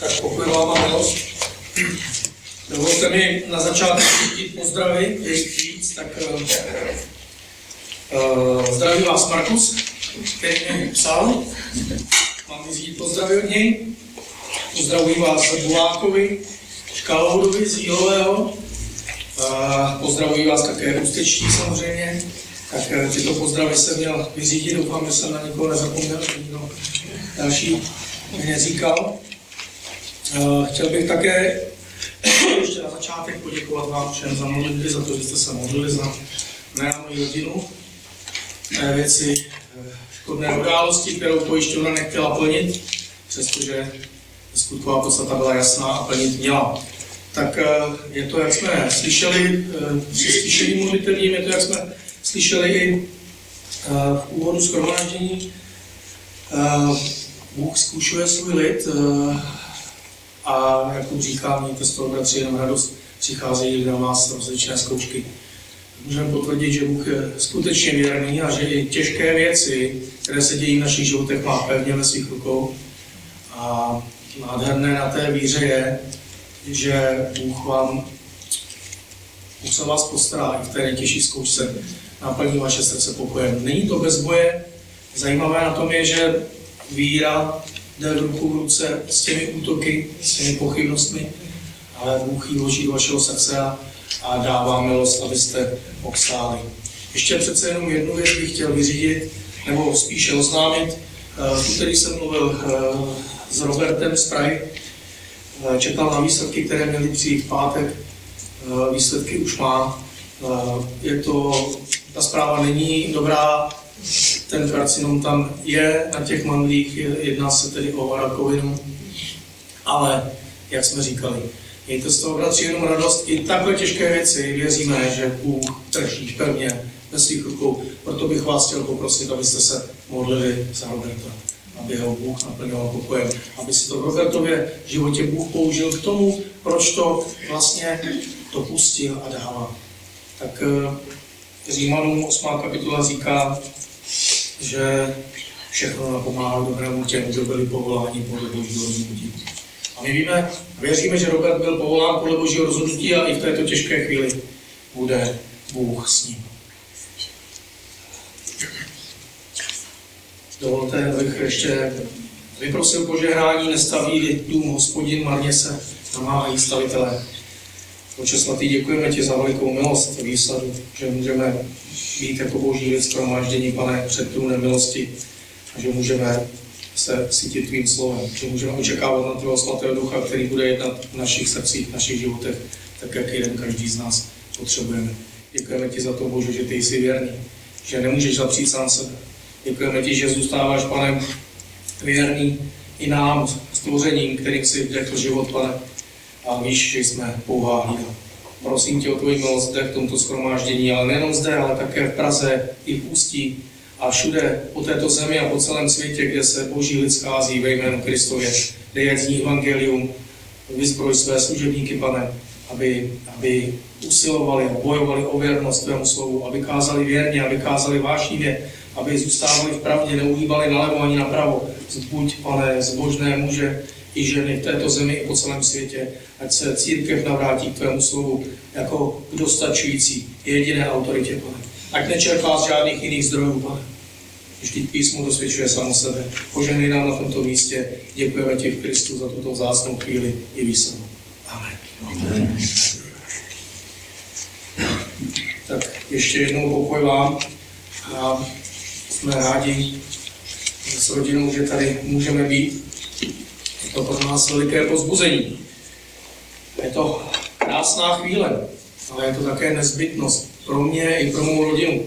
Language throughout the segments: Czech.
Tak pokoj vám milost. Dovolte mi na začátku říct pozdravy, jejich víc, tak uh, zdraví vás Markus, který mi psal. Mám říct pozdravy od něj. Pozdravuji vás Bulákovi, Škaloudovi z Jílového. Uh, pozdravuji vás také Ústečtí samozřejmě. Tak uh, tyto pozdravy jsem měl vyřídit, doufám, že jsem na někoho nezapomněl, že další mi neříkal. Uh, chtěl bych také ještě na začátek poděkovat vám všem za modlitby, za to, že jste se modlili za mě a moji rodinu. Té věci škodné události, kterou pojišťovna nechtěla plnit, přestože skutková podstata byla jasná a plnit měla. Tak je to, jak jsme slyšeli při slyšení je to, jak jsme slyšeli i v úvodu schromáždění. Bůh zkušuje svůj lid, a jak už říká, mějte z toho, bratři, jenom radost, přicházejí na vás rozličné zkoušky. Můžeme potvrdit, že Bůh je skutečně věrný a že i těžké věci, které se dějí v našich životech, má pevně ve svých rukou. A nádherné na té víře je, že Bůh vám Bůh se vás postará i v té nejtěžší zkoušce, naplní vaše srdce pokojem. Není to bez boje. Zajímavé na tom je, že víra jde ruku v ruce s těmi útoky, s těmi pochybnostmi, ale Bůh ji vloží do vašeho srdce a, a dává milost, abyste obstáli. Ještě přece jenom jednu věc bych chtěl vyřídit, nebo spíše oznámit. V úterý jsem mluvil s Robertem z Prahy, čekal na výsledky, které měly přijít v pátek. Výsledky už má. Je to, ta zpráva není dobrá, ten karcinom tam je na těch mandlích, jedná se tedy o rakovinu, ale jak jsme říkali, mějte z toho bratři jenom radost. I takhle těžké věci věříme, že Bůh drží pevně ve svých rukou. Proto bych vás chtěl poprosit, abyste se modlili za Roberta, aby ho Bůh naplňoval pokojem, aby si to v Robertově životě Bůh použil k tomu, proč to vlastně to pustil a dává. Tak eh, Římanům 8. kapitola říká, že všechno napomáhá dobrému těm, kdo byli povoláni podle božího rozhodnutí. A my víme, věříme, že Robert byl povolán podle božího rozhodnutí a i v této těžké chvíli bude Bůh s ním. Dovolte, abych ještě vyprosil požehnání, nestaví dům hospodin, marně se namáhají stavitelé. Oče svatý, děkujeme ti za velikou milost výsadu, že můžeme být jako boží lid schromáždění, pane, před trůnem milosti a že můžeme se cítit tvým slovem, že můžeme očekávat na tvého svatého ducha, který bude jednat v našich srdcích, v našich životech, tak jak jeden každý z nás potřebujeme. Děkujeme ti za to, Bože, že ty jsi věrný, že nemůžeš zapřít sám sebe. Děkujeme ti, že zůstáváš, pane, věrný i nám, stvořením, kterým si vdechl život, pane, a víš, že jsme pouhá hlída. Prosím tě o tvoji milost zde v tomto schromáždění, ale nejenom zde, ale také v Praze, i v Ústí a všude po této zemi a po celém světě, kde se boží lid schází ve jménu Kristově. Dej z ní evangelium, vyzbroj své služebníky, pane, aby, aby usilovali a bojovali o věrnost tvému slovu, aby kázali věrně, aby kázali vášnivě, aby zůstávali v pravdě, neuhýbali nalevo ani napravo. Buď, pane, zbožné muže, i ženy v této zemi i po celém světě, ať se církev navrátí k tvému slovu jako k dostačující jediné autoritě, pane. Ať nečerpá z žádných jiných zdrojů, pane. Vždyť písmo dosvědčuje samo sebe. Poženej nám na tomto místě. Děkujeme ti v Kristu za tuto vzácnou chvíli i výsadu. Amen. Amen. Tak ještě jednou pokoj vám. A jsme rádi s rodinou, že tady můžeme být je to pro nás veliké pozbuzení. Je to krásná chvíle, ale je to také nezbytnost pro mě i pro mou rodinu.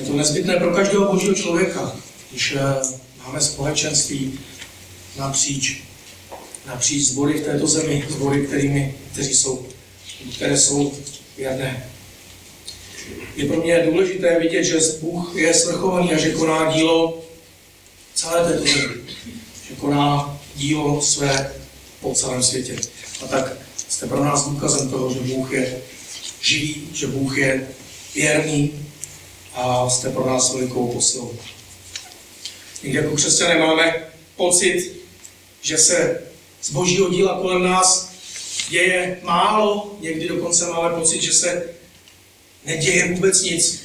Je to nezbytné pro každého božího člověka, když eh, máme společenství napříč, napříč zbory v této zemi, zbory, kterými, kteří jsou, které jsou věrné. Je pro mě důležité vidět, že Bůh je svrchovaný a že koná dílo celé této zemi. Že koná dílo své po celém světě. A tak jste pro nás důkazem toho, že Bůh je živý, že Bůh je věrný a jste pro nás velikou posilou. Někdy jako křesťané máme pocit, že se z božího díla kolem nás děje málo, někdy dokonce máme pocit, že se neděje vůbec nic.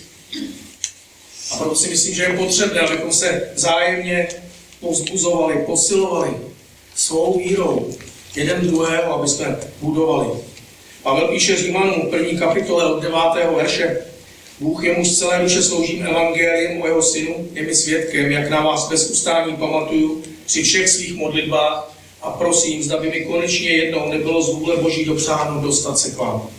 A proto si myslím, že je potřebné, abychom se zájemně povzbuzovali, posilovali svou vírou jeden druhého, aby jsme budovali. Pavel píše Římanům, první kapitole od 9. verše. Bůh jemuž celé duše sloužím evangeliem o jeho synu, je mi svědkem, jak na vás bez ustání pamatuju při všech svých modlitbách a prosím, zda by mi konečně jednou nebylo z vůle Boží dopřáno dostat se k vám.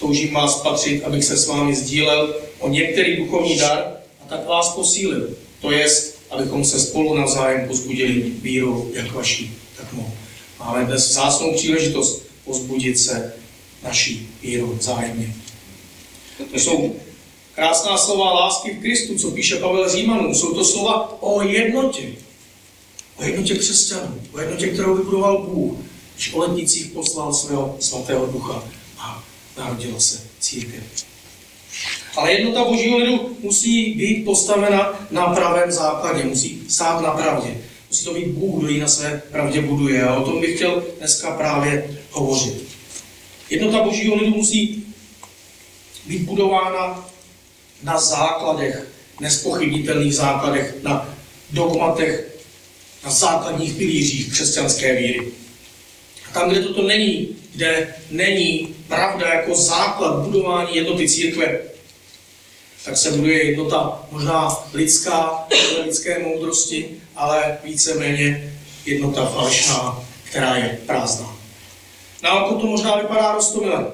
Toužím vás patřit, abych se s vámi sdílel o některý duchovní dar a tak vás posílil. To jest, abychom se spolu navzájem pozbudili vírou, jak vaší. Máme dnes zásnou příležitost pozbudit se naší vírou vzájemně. To jsou krásná slova lásky v Kristu, co píše Pavel Římanům. Jsou to slova o jednotě. O jednotě křesťanů. O jednotě, kterou vybudoval Bůh, když o letnicích poslal svého svatého ducha a narodila se církev. Ale jednota božího lidu musí být postavena na pravém základě, musí stát na pravdě. Musí to být Bůh, kdo ji na své pravdě buduje. A o tom bych chtěl dneska právě hovořit. Jednota božího lidu musí být budována na základech, nespochybnitelných základech, na dogmatech, na základních pilířích křesťanské víry. A tam, kde toto není, kde není pravda jako základ budování jednoty církve, tak se buduje jednota možná lidská, lidské moudrosti, ale víceméně jednota falešná, která je prázdná. Na to možná vypadá rostomile,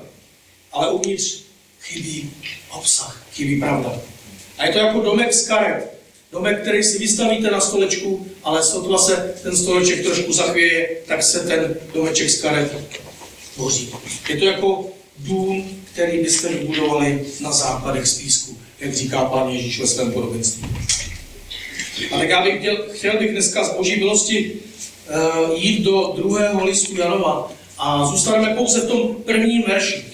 ale uvnitř chybí obsah, chybí pravda. A je to jako domek z karet. Domek, který si vystavíte na stolečku, ale sotva se ten stoleček trošku zachvěje, tak se ten domeček z karet boří. Je to jako dům, který byste vybudovali na základech z písku, jak říká pán Ježíš ve svém podobenství. A tak já bych chtěl, chtěl bych dneska z boží milosti uh, jít do druhého listu Janova a zůstaneme pouze v tom prvním verši.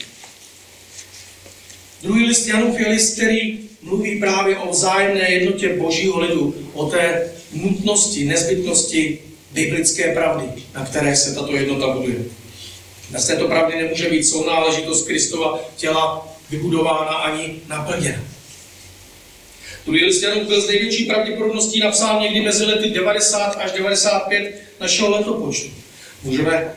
Druhý list Janův je list, který mluví právě o vzájemné jednotě božího lidu, o té nutnosti, nezbytnosti biblické pravdy, na které se tato jednota buduje. Z této pravdy nemůže být sounáležitost Kristova těla vybudována ani naplněna. Druhý list Janův byl z největší pravděpodobností napsán někdy mezi lety 90 až 95 našeho letopočtu. Můžeme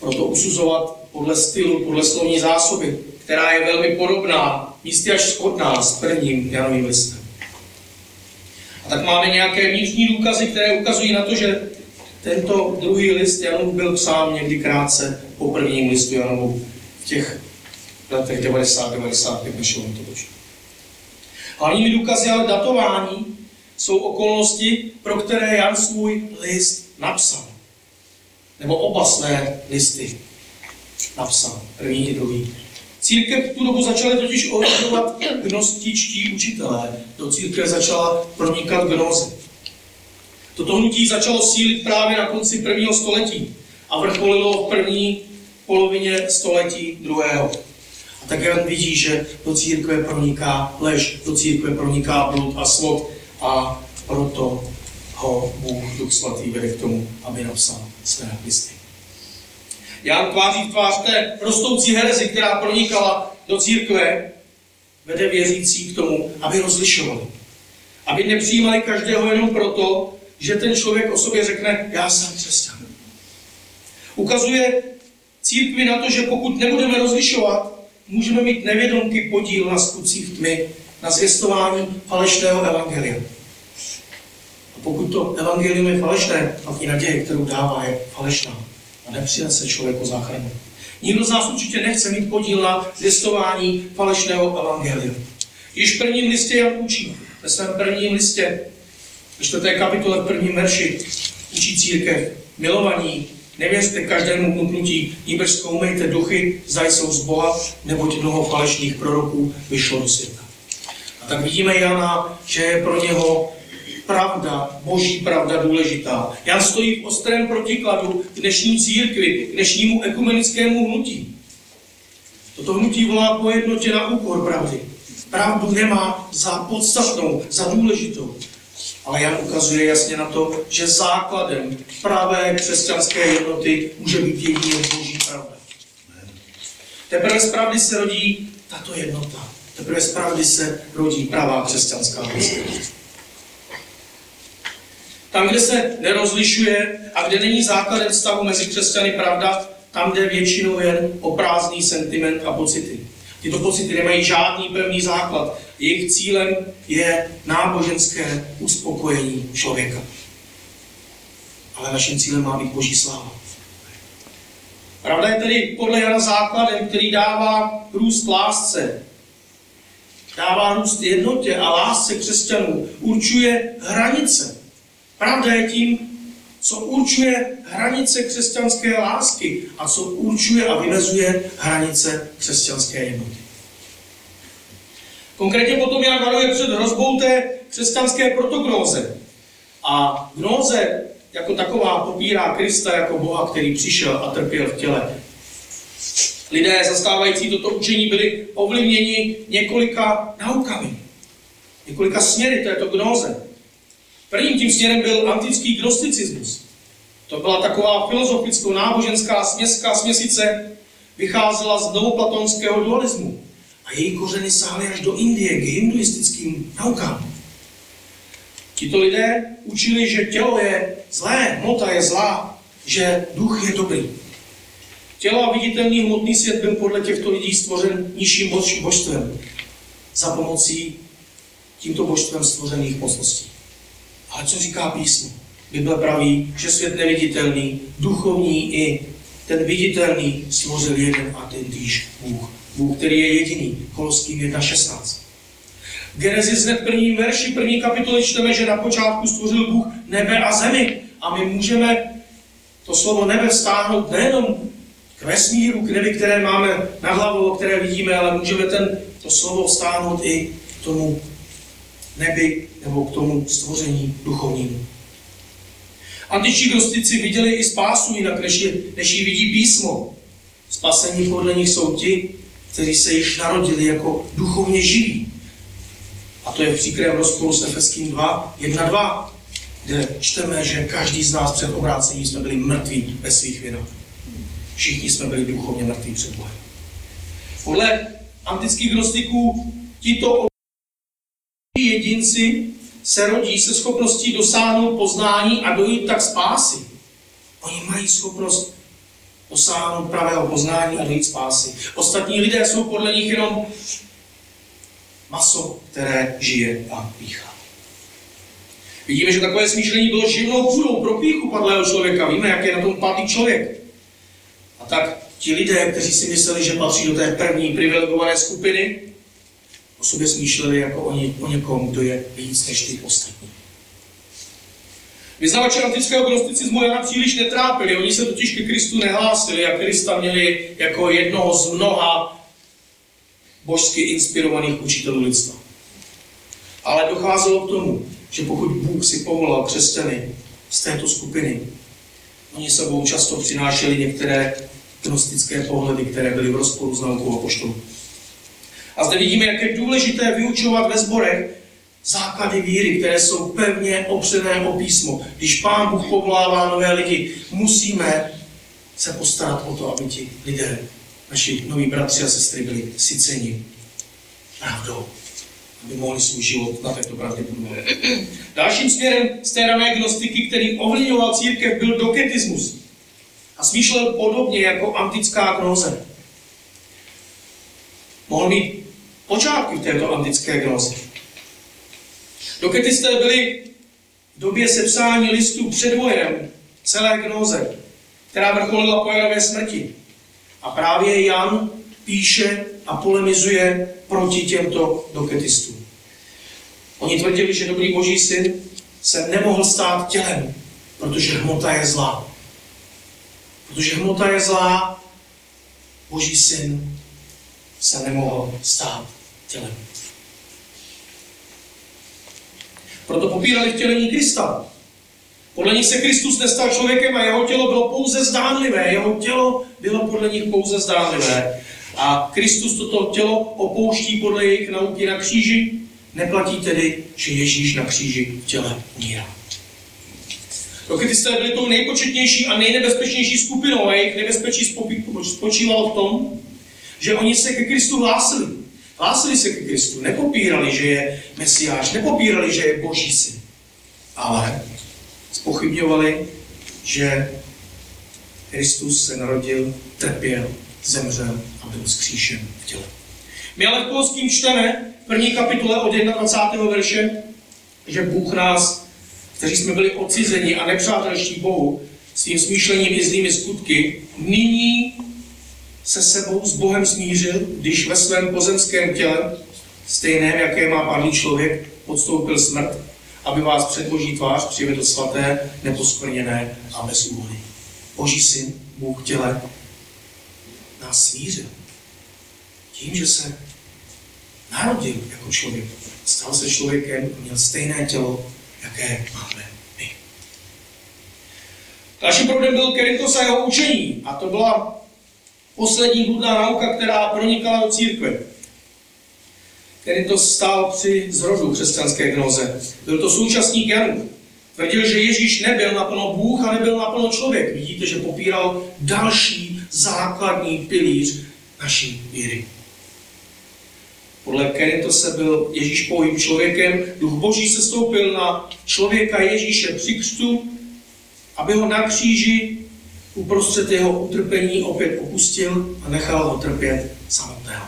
proto usuzovat podle stylu, podle slovní zásoby, která je velmi podobná, místy až shodná s prvním Janovým listem. A tak máme nějaké vnitřní důkazy, které ukazují na to, že tento druhý list Janův byl psán někdy krátce po prvním listu Janovu v těch letech 90-95 našeho letopočtu. Hlavními důkazy ale datování jsou okolnosti, pro které Jan svůj list napsal. Nebo oba své listy napsal, první i druhý. Církev v tu dobu začaly totiž ohrožovat gnostičtí učitelé. Do církve začala pronikat gnoze. Toto hnutí začalo sílit právě na konci prvního století a vrcholilo v první polovině století druhého. A tak Jan vidí, že do církve proniká lež, do církve proniká blud a svod a proto ho Bůh Duch Svatý vede k tomu, aby napsal své listy. Jan tváří v tvář té rostoucí herezi, která pronikala do církve, vede věřící k tomu, aby rozlišovali. Aby nepřijímali každého jenom proto, že ten člověk o sobě řekne, já jsem křesťan. Ukazuje církvi na to, že pokud nebudeme rozlišovat, můžeme mít nevědomky podíl na skutcích tmy, na zvěstování falešného evangelia. A pokud to evangelium je falešné, pak i naděje, kterou dává, je falešná a nepřinese člověku záchranu. Nikdo z nás určitě nechce mít podíl na zvěstování falešného evangelia. Již v prvním listě Jan učí, ve svém prvním listě, ve čtvrté kapitole v prvním verši, učí církev, milovaní, nevěřte každému knutnutí, níbrž zkoumejte duchy, zda jsou z Boha, neboť mnoho falešných proroků vyšlo do světa. A tak vidíme Jana, že je pro něho pravda, boží pravda důležitá. Jan stojí v ostrém protikladu k dnešní církvi, k dnešnímu ekumenickému hnutí. Toto hnutí volá po jednotě na úkor pravdy. Pravdu nemá za podstatnou, za důležitou. Ale Jan ukazuje jasně na to, že základem pravé křesťanské jednoty může být jedině Boží pravda. Teprve z pravdy se rodí tato jednota. Teprve z pravdy se rodí pravá křesťanská mysl. Tam, kde se nerozlišuje a kde není základem vztahu mezi křesťany pravda, tam jde většinou jen o prázdný sentiment a pocity. Tyto pocity nemají žádný pevný základ. Jejich cílem je náboženské uspokojení člověka. Ale naším cílem má být Boží sláva. Pravda je tedy podle Jana základem, který dává růst lásce, dává růst jednotě a lásce křesťanů, určuje hranice. Pravda je tím, co určuje hranice křesťanské lásky a co určuje a vymezuje hranice křesťanské jednoty. Konkrétně potom Jan varuje před hrozbou té křesťanské protognóze. A gnóze jako taková popírá Krista jako Boha, který přišel a trpěl v těle. Lidé zastávající toto učení byli ovlivněni několika naukami, několika směry této gnóze. Prvním tím směrem byl antický gnosticismus. To byla taková filozoficko-náboženská směská směsice, vycházela z novoplatonského dualismu a její kořeny sáhly až do Indie k hinduistickým naukám. Tito lidé učili, že tělo je zlé, hmota je zlá, že duch je dobrý. Tělo a viditelný hmotný svět byl podle těchto lidí stvořen nižším božstvem za pomocí tímto božstvem stvořených mocností. Ale co říká písmo? Bible praví, že svět neviditelný, duchovní i ten viditelný stvořil jeden a ten týž Bůh. Bůh, který je jediný. Koloským 1.16. Genesis hned první verši, první kapitoly čteme, že na počátku stvořil Bůh nebe a zemi. A my můžeme to slovo nebe vztáhnout nejenom k vesmíru, k nebi, které máme na hlavu, které vidíme, ale můžeme ten, to slovo vztáhnout i k tomu nebi nebo k tomu stvoření duchovnímu. Antiční gnostici viděli i spásu jinak, než, je, než ji vidí písmo. Spasení podle nich jsou ti, kteří se již narodili jako duchovně živí. A to je v příkrém rozporu s Efeským 2, 1, 2, kde čteme, že každý z nás před obrácením jsme byli mrtví ve svých vinách. Všichni jsme byli duchovně mrtví před Bohem. Podle antických gnostiků tito jedinci se rodí se schopností dosáhnout poznání a dojít tak spásy. Oni mají schopnost dosáhnout pravého poznání a dojít spásy. Ostatní lidé jsou podle nich jenom maso, které žije a píchá. Vidíme, že takové smýšlení bylo živnou půdou pro píchu padlého člověka. Víme, jak je na tom padlý člověk. A tak ti lidé, kteří si mysleli, že patří do té první privilegované skupiny, o sobě smýšleli jako o, ně, o někom, kdo je víc než ty ostatní. Vyznavači antického gnosticismu Jana příliš netrápili, oni se totiž ke Kristu nehlásili a Krista měli jako jednoho z mnoha božsky inspirovaných učitelů lidstva. Ale docházelo k tomu, že pokud Bůh si povolal křesťany z této skupiny, oni sebou často přinášeli některé gnostické pohledy, které byly v rozporu s naukou apoštolů. A zde vidíme, jak je důležité vyučovat ve sborech základy víry, které jsou pevně opřené o písmo. Když Pán Bůh povolává nové lidi, musíme se postarat o to, aby ti lidé, naši noví bratři a sestry, byli syceni pravdou, aby mohli svůj život na této pravdě budovat. Dalším směrem z té rané gnostiky, který ovlivňoval církev, byl doketismus. A smýšlel podobně jako antická gnoze. Mohl mít počátky v této antické gnozi. Doketisté byli v době sepsání listů předvojem celé gnoze, která vrcholila po Janové smrti. A právě Jan píše a polemizuje proti těmto doketistům. Oni tvrdili, že dobrý boží syn se nemohl stát tělem, protože hmota je zlá. Protože hmota je zlá, boží syn se nemohl stát tělem. Proto popírali vtělení Krista. Podle nich se Kristus nestal člověkem a jeho tělo bylo pouze zdánlivé. Jeho tělo bylo podle nich pouze zdánlivé. A Kristus toto tělo opouští podle jejich nauky na kříži Neplatí tedy, že Ježíš na kříži v těle umírá. Lokitisté byli tou nejpočetnější a nejnebezpečnější skupinou a jejich nebezpečí spočívalo v tom, že oni se ke Kristu hlásili. Hlásili se ke Kristu, nepopírali, že je Mesiáš, nepopírali, že je Boží syn. Ale spochybňovali, že Kristus se narodil, trpěl, zemřel a byl zkříšen v těle. My ale v Polským čteme v první kapitole od 21. verše, že Bůh nás, kteří jsme byli odcizeni a nepřátelští Bohu, svým smýšlením i zlými skutky, nyní se sebou s Bohem smířil, když ve svém pozemském těle, stejném, jaké má padlý člověk, podstoupil smrt, aby vás před Boží tvář přivedl svaté, neposkvrněné a bez úhody. Boží syn, Bůh těle, nás smířil. Tím, že se narodil jako člověk, stal se člověkem, měl stejné tělo, jaké máme my. Dalším problém byl Kerintos a jeho učení. A to byla poslední budná nauka, která pronikala do církve. Kerintos stál při zrodu křesťanské gnoze. Byl to současník Janů. Tvrdil, že Ježíš nebyl naplno Bůh a nebyl naplno člověk. Vidíte, že popíral další základní pilíř naší víry. Podle Keritose byl Ježíš pouhým člověkem, duch boží se stoupil na člověka Ježíše při křtu, aby ho na kříži uprostřed jeho utrpení opět opustil a nechal ho trpět samotného.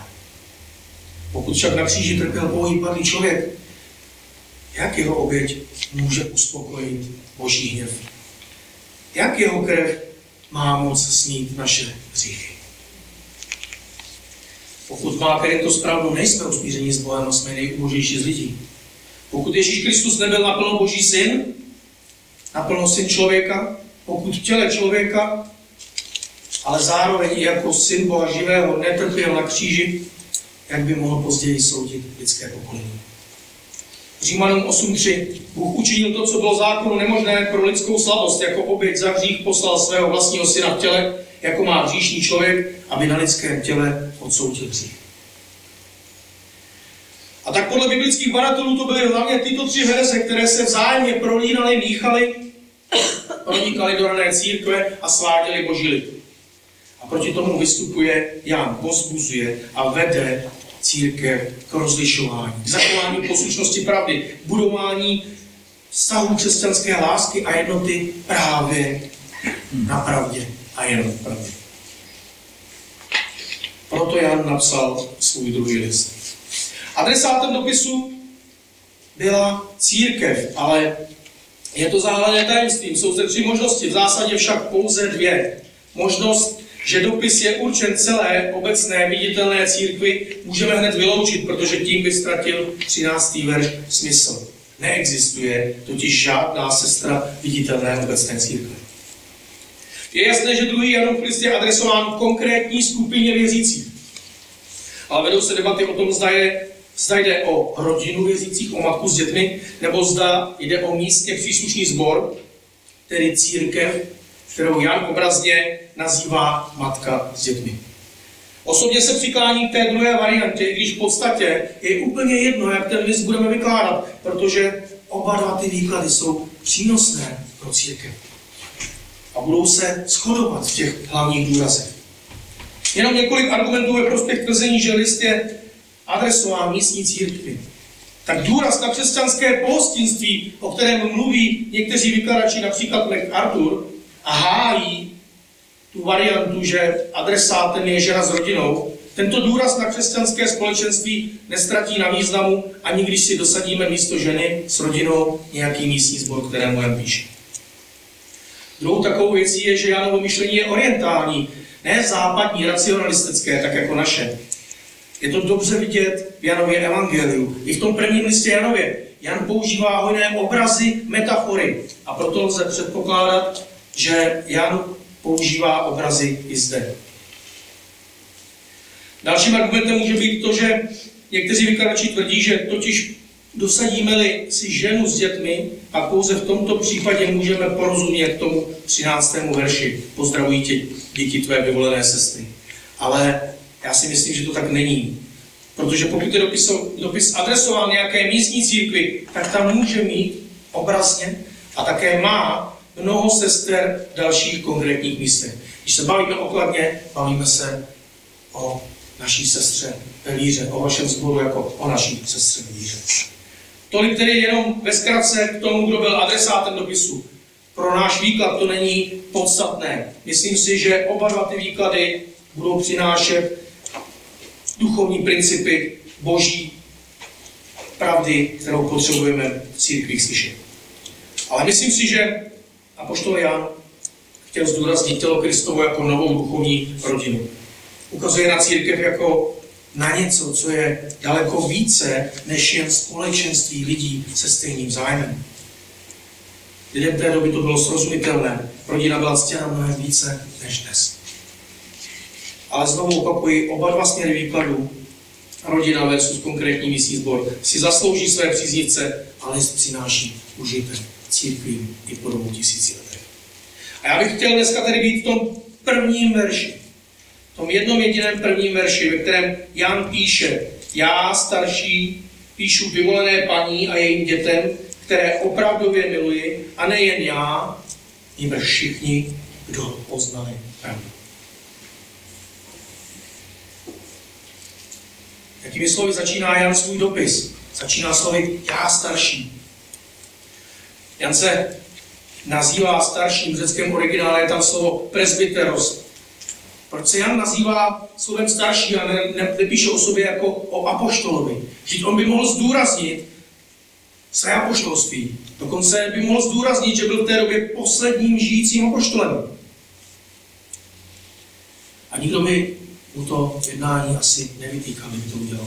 Pokud však na kříži trpěl pouhý padlý člověk, jak jeho oběť může uspokojit boží hněv? Jak jeho krev má moc snít naše hříchy? Pokud má to správnou, nejsme usmíření s Bohem jsme nejubožejší z lidí. Pokud Ježíš Kristus nebyl naplno Boží syn, naplno syn člověka, pokud v těle člověka, ale zároveň i jako syn Boha živého netrpěl na kříži, jak by mohl později soudit lidské pokolení. Římanům 8.3. Bůh učinil to, co bylo zákonu nemožné pro lidskou slabost, jako oběť za hřích poslal svého vlastního syna v těle, jako má hříšný člověk, aby na lidském těle odsoudil hřích. A tak podle biblických badatelů to byly hlavně tyto tři verze, které se vzájemně prolínaly, míchaly, pronikaly do rané církve a sváděly boží lid. A proti tomu vystupuje Jan, pozbuzuje a vede církev k rozlišování, k zachování poslušnosti pravdy, budování vztahu křesťanské lásky a jednoty právě na pravdě a jenom v pravdě. Proto Jan napsal svůj druhý list. Adresátem dopisu byla církev, ale je to záhledné tajemstvím. Jsou zde tři možnosti, v zásadě však pouze dvě. Možnost, že dopis je určen celé obecné viditelné církvi, můžeme hned vyloučit, protože tím by ztratil 13. verš smysl. Neexistuje totiž žádná sestra viditelné obecné církve. Je jasné, že druhý Janův list je adresován konkrétní skupině věřících. Ale vedou se debaty o tom, zda, je, zda jde o rodinu věřících, o matku s dětmi, nebo zda jde o místně příslušný sbor, tedy církev, kterou Jan obrazně nazývá matka s dětmi. Osobně se přiklání k té druhé variantě, když v podstatě je úplně jedno, jak ten list budeme vykládat, protože oba dva ty výklady jsou přínosné pro církev a budou se shodovat v těch hlavních důrazech. Jenom několik argumentů ve prospěch tvrzení, že list je adresován místní církvi. Tak důraz na křesťanské pohostinství, o kterém mluví někteří vykladači, například Arthur, a hájí tu variantu, že adresátem je žena s rodinou, tento důraz na křesťanské společenství nestratí na významu, ani když si dosadíme místo ženy s rodinou nějaký místní sbor, kterému jen píše. Druhou takovou věcí je, že Janovo myšlení je orientální, ne západní, racionalistické, tak jako naše. Je to dobře vidět v Janově evangeliu. I v tom prvním listě Janově. Jan používá hojné obrazy, metafory. A proto lze předpokládat, že Jan používá obrazy i zde. Dalším argumentem může být to, že někteří vykladači tvrdí, že totiž dosadíme-li si ženu s dětmi, a pouze v tomto případě můžeme porozumět tomu 13. verši. Pozdravují tě děti tvé vyvolené sestry. Ale já si myslím, že to tak není. Protože pokud je dopis, dopis adresován nějaké místní církvi, tak tam může mít obrazně a také má mnoho sester v dalších konkrétních místech. Když se bavíme okladně, bavíme se o naší sestře ve víře, o vašem sboru jako o naší sestře ve víře. Tolik tedy jenom ve zkratce k tomu, kdo byl adresátem dopisu. Pro náš výklad to není podstatné. Myslím si, že oba dva ty výklady budou přinášet duchovní principy boží pravdy, kterou potřebujeme v církvích slyšet. Ale myslím si, že Apoštol Jan chtěl zdůraznit tělo Kristovo jako novou duchovní rodinu. Ukazuje na církev jako na něco, co je daleko více než jen společenství lidí se stejným zájmem. Lidem té doby to bylo srozumitelné. Rodina byla ctěna mnohem více než dnes. Ale znovu opakuji, oba dva směry výkladu, rodina versus konkrétní místní sbor, si zaslouží své příznivce, ale přináší užitek církvím i po dobu tisíci letech. A já bych chtěl dneska tady být v tom prvním verši, v tom jednom jediném prvním verši, ve kterém Jan píše, já starší píšu vyvolené paní a jejím dětem, které opravdově miluji, a nejen já, nýbrž všichni, kdo poznali pravdu. Jakými slovy začíná Jan svůj dopis? Začíná slovy já starší. Jan se nazývá starším, v řeckém originále je tam slovo presbyteros. Proč se Jan nazývá slovem starší a ne, ne, nepíše o sobě jako o apoštolovi? Vždyť on by mohl zdůraznit své apoštolství. Dokonce by mohl zdůraznit, že byl v té době posledním žijícím apoštolem. A nikdo by mu to jednání asi nevytýkal, kdyby to udělal.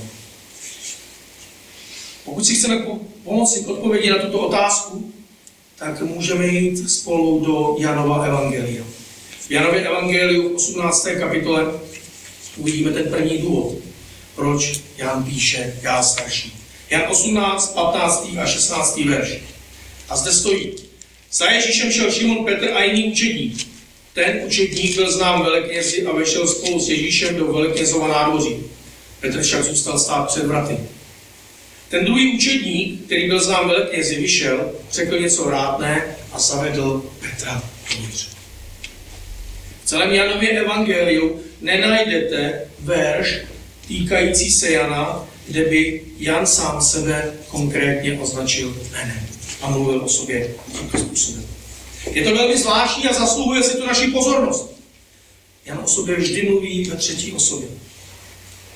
Pokud si chceme pomoci k odpovědi na tuto otázku, tak můžeme jít spolu do Janova Evangelia. V Janově Evangeliu v 18. kapitole uvidíme ten první důvod, proč Jan píše já starší. Jan 18, 15. a 16. verš. A zde stojí. Za Ježíšem šel Šimon Petr a jiný učedník. Ten učedník byl znám veleknězi a vešel spolu s Ježíšem do veleknězova nádvoří. Petr však zůstal stát před vraty. Ten druhý učedník, který byl znám veleknězi, vyšel, řekl něco vrátné a zavedl Petra dovnitř. V celém Janově evangeliu nenajdete verš týkající se Jana, kde by Jan sám sebe konkrétně označil jménem a mluvil o sobě tímto způsobem. Je to velmi zvláštní a zasluhuje si to naši pozornost. Jan o sobě vždy mluví ve třetí osobě.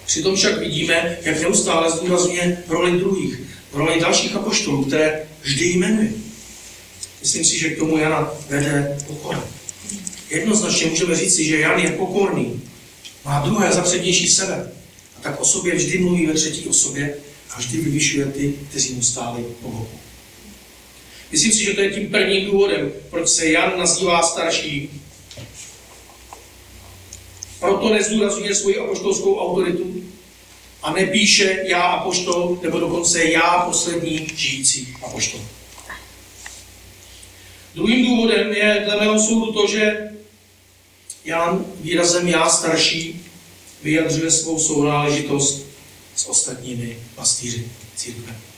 Přitom však vidíme, jak neustále zdůrazňuje roli druhých, roli dalších apoštolů, které vždy jmenuje. Myslím si, že k tomu Jana vede pokora. Jednoznačně můžeme říci, že Jan je pokorný, má druhé za přednější sebe. A tak o sobě vždy mluví ve třetí osobě a vždy vyvyšuje ty, kteří mu stáli po boku. Myslím si, že to je tím prvním důvodem, proč se Jan nazývá starší proto nezdůrazňuje svoji apoštolskou autoritu a nepíše já apoštol, nebo dokonce já poslední žijící apoštol. Druhým důvodem je dle mého soudu to, že Jan výrazem já starší vyjadřuje svou sounáležitost s ostatními pastýři církve.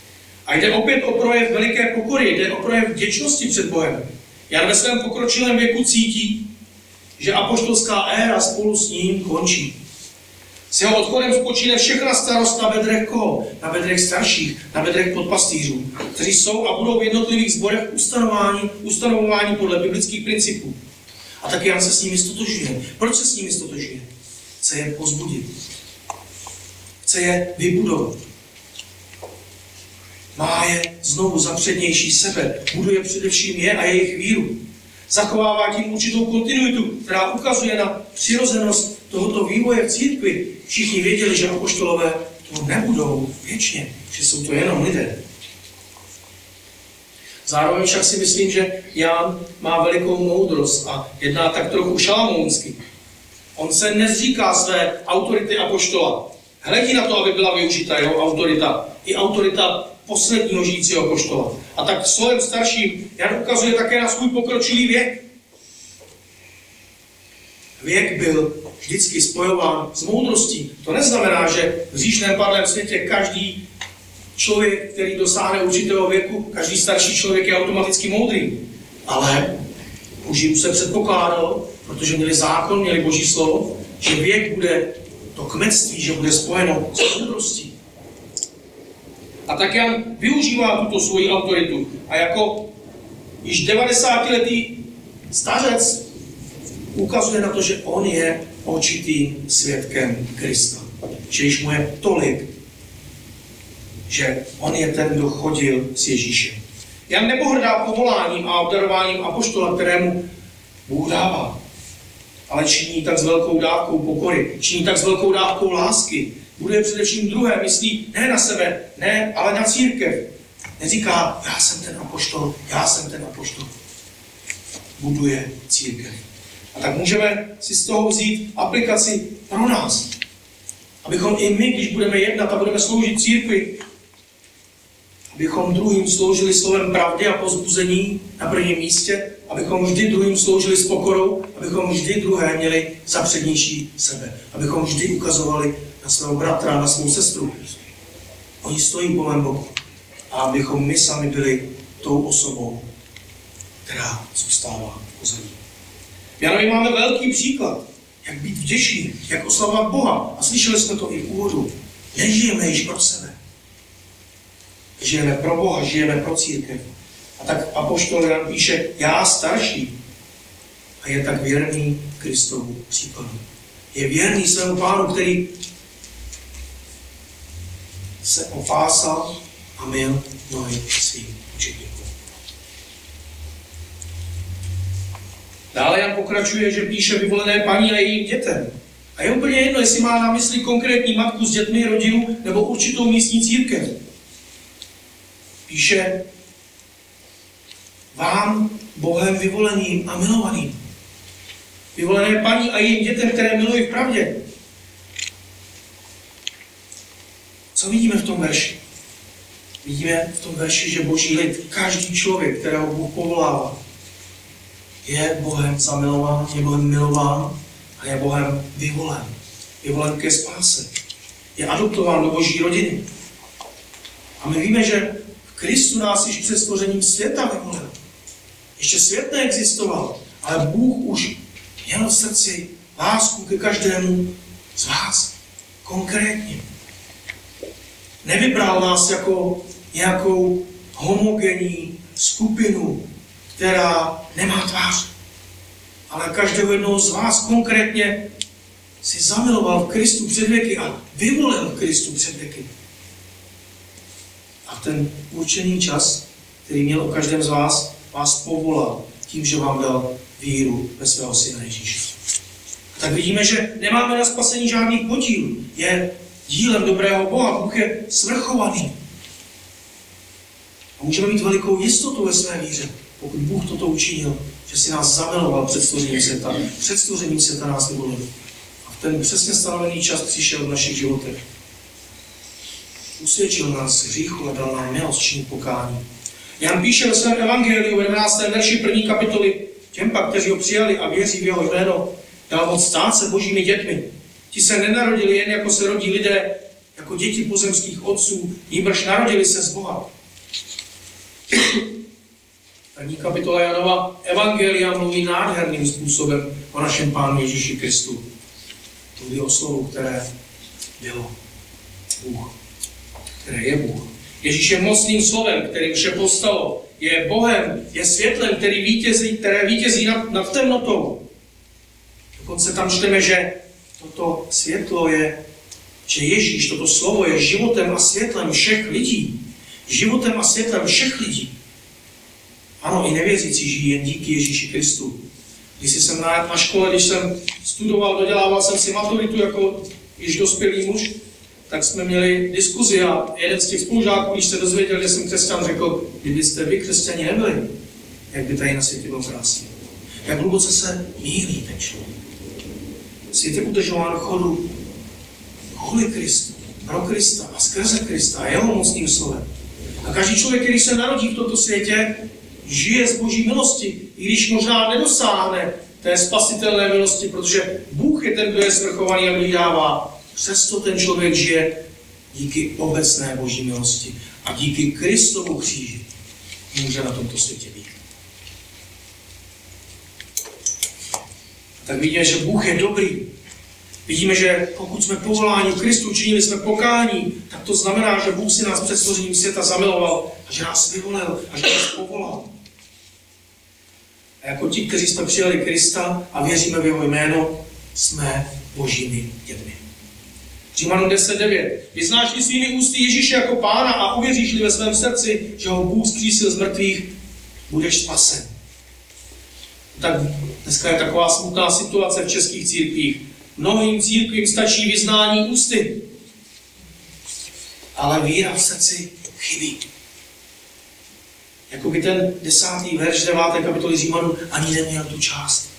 A jde opět o projev veliké pokory, jde o projev vděčnosti před Bohem. Jan ve svém pokročilém věku cítí, že apoštolská éra spolu s ním končí. S jeho odchodem spočíne všechna starost na bedrech koho? Na bedrech starších, na bedrech podpastýřů, kteří jsou a budou v jednotlivých zborech ustanování, ustanovování podle biblických principů. A taky Jan se s nimi stotožuje. Proč se s nimi stotožuje? Chce je pozbudit. Chce je vybudovat. Má je znovu za přednější sebe. Buduje především je a jejich víru. Zachovává tím určitou kontinuitu, která ukazuje na přirozenost tohoto vývoje v církvi. Všichni věděli, že apoštolové to nebudou věčně, že jsou to jenom lidé. Zároveň však si myslím, že Jan má velikou moudrost a jedná tak trochu šalamounsky. On se nezříká své autority apoštola. Hledí na to, aby byla využita jeho autorita. I autorita posledního žijícího poštola. A tak slovem starším Jan ukazuje také na svůj pokročilý věk. Věk byl vždycky spojován s moudrostí. To neznamená, že v říšném padlém světě každý člověk, který dosáhne určitého věku, každý starší člověk je automaticky moudrý. Ale u Židů se předpokládalo, protože měli zákon, měli boží slovo, že věk bude to kmetství, že bude spojeno s moudrostí. A tak Jan využívá tuto svoji autoritu. A jako již 90-letý stařec ukazuje na to, že on je očitým svědkem Krista. Že již mu je tolik, že on je ten, kdo chodil s Ježíšem. Jan nepohrdá povoláním a obdarováním apoštola, kterému Bůh dává, ale činí tak s velkou dávkou pokory, činí tak s velkou dávkou lásky. Bude především druhé, myslí ne na sebe, ne, ale na církev. Neříká, já jsem ten apoštol, já jsem ten apoštol. Buduje církev. A tak můžeme si z toho vzít aplikaci pro nás. Abychom i my, když budeme jednat a budeme sloužit církvi, abychom druhým sloužili slovem pravdy a pozbuzení na prvním místě, abychom vždy druhým sloužili s pokorou, abychom vždy druhé měli za přednější sebe, abychom vždy ukazovali na svého bratra, na svou sestru. Oni stojí po mém boku. A abychom my sami byli tou osobou, která zůstává pozadí. V Janovi máme velký příklad, jak být vděčný, jak oslavovat Boha. A slyšeli jsme to i v úvodu. Nežijeme již pro sebe. Žijeme pro Boha, žijeme pro církev. A tak Apoštol Jan píše, já starší. A je tak věrný Kristovu příkladu. Je věrný svému pánu, který se opásal a měl nohy svým učeníkům. Dále Jan pokračuje, že píše vyvolené paní a jejím dětem. A je úplně jedno, jestli má na mysli konkrétní matku s dětmi, rodinu nebo určitou místní církev. Píše vám, Bohem vyvoleným a milovaným. Vyvolené paní a jejím dětem, které milují v pravdě. Co vidíme v tom verši? Vidíme v tom verši, že boží lid, každý člověk, kterého Bůh povolává, je Bohem zamilován, je Bohem milován a je Bohem vyvolen. Vyvolen ke spáse. Je adoptován do boží rodiny. A my víme, že v Kristu nás již před stvořením světa vyvolil. Ještě svět neexistoval, ale Bůh už měl v srdci lásku ke každému z vás. Konkrétně. Nevybral nás jako nějakou homogenní skupinu, která nemá tvář. Ale každého jednoho z vás konkrétně si zamiloval v Kristu před věky a vyvolil v Kristu před věky. A ten určený čas, který měl o každém z vás, vás povolal tím, že vám dal víru ve svého syna Ježíše. Tak vidíme, že nemáme na spasení žádný podíl. Je dílem dobrého Boha. Bůh je svrchovaný. A můžeme mít velikou jistotu ve své víře, pokud Bůh toto učinil, že si nás zamiloval před stvořením světa. Před stvořením světa nás nevolil. A v ten přesně stanovený čas přišel v našich životech. Usvědčil nás hříchu a dal nám milost činit pokání. Jan píše ve svém evangeliu ve 12. verši první kapitoly těm pak, kteří ho přijali a věří v jeho jméno, dal moc stát se božími dětmi. Ti se nenarodili jen jako se rodí lidé, jako děti pozemských otců, jíbrž narodili se z Boha. První kapitola Janova Evangelia mluví nádherným způsobem o našem Pánu Ježíši Kristu. Mluví o slovu, které bylo Bůh, které je Bůh. Ježíš je mocným slovem, který vše postalo. Je Bohem, je světlem, který vítězí, které vítězí nad, nad temnotou. Dokonce tam čteme, že toto světlo je, že Ježíš, toto slovo je životem a světlem všech lidí. Životem a světlem všech lidí. Ano, i nevěřící žijí jen díky Ježíši Kristu. Když jsem na, na škole, když jsem studoval, dodělával jsem si maturitu jako již dospělý muž, tak jsme měli diskuzi a jeden z těch spolužáků, když se dozvěděl, že jsem křesťan, řekl, kdybyste vy křesťani nebyli, jak by tady na světě bylo krásně. Jak hluboce se mílí ten člověk. Svět je udržován chodu kvůli Kristu, pro Krista a skrze Krista a jeho mocným slovem. A každý člověk, který se narodí v tomto světě, žije z boží milosti, i když možná nedosáhne té spasitelné milosti, protože Bůh je ten, kdo je svrchovaný a kdo dává. Přesto ten člověk žije díky obecné boží milosti a díky Kristovu kříži může na tomto světě být. Tak vidíme, že Bůh je dobrý. Vidíme, že pokud jsme povoláni Kristu, činili jsme pokání, tak to znamená, že Bůh si nás před stvořením světa zamiloval a že nás vyvolil a že nás povolal. A jako ti, kteří jsme přijali Krista a věříme v jeho jméno, jsme božími dětmi. Římanům 10.9. Vyznáš-li svými ústy Ježíše jako pána a uvěříš-li ve svém srdci, že ho Bůh zkřísil z mrtvých, budeš spasen. Tak dneska je taková smutná situace v českých církvích. Mnohým církvím stačí vyznání ústy, ale víra v srdci chybí. Jakoby ten desátý verš deváté kapitoly Římanů ani neměl tu část,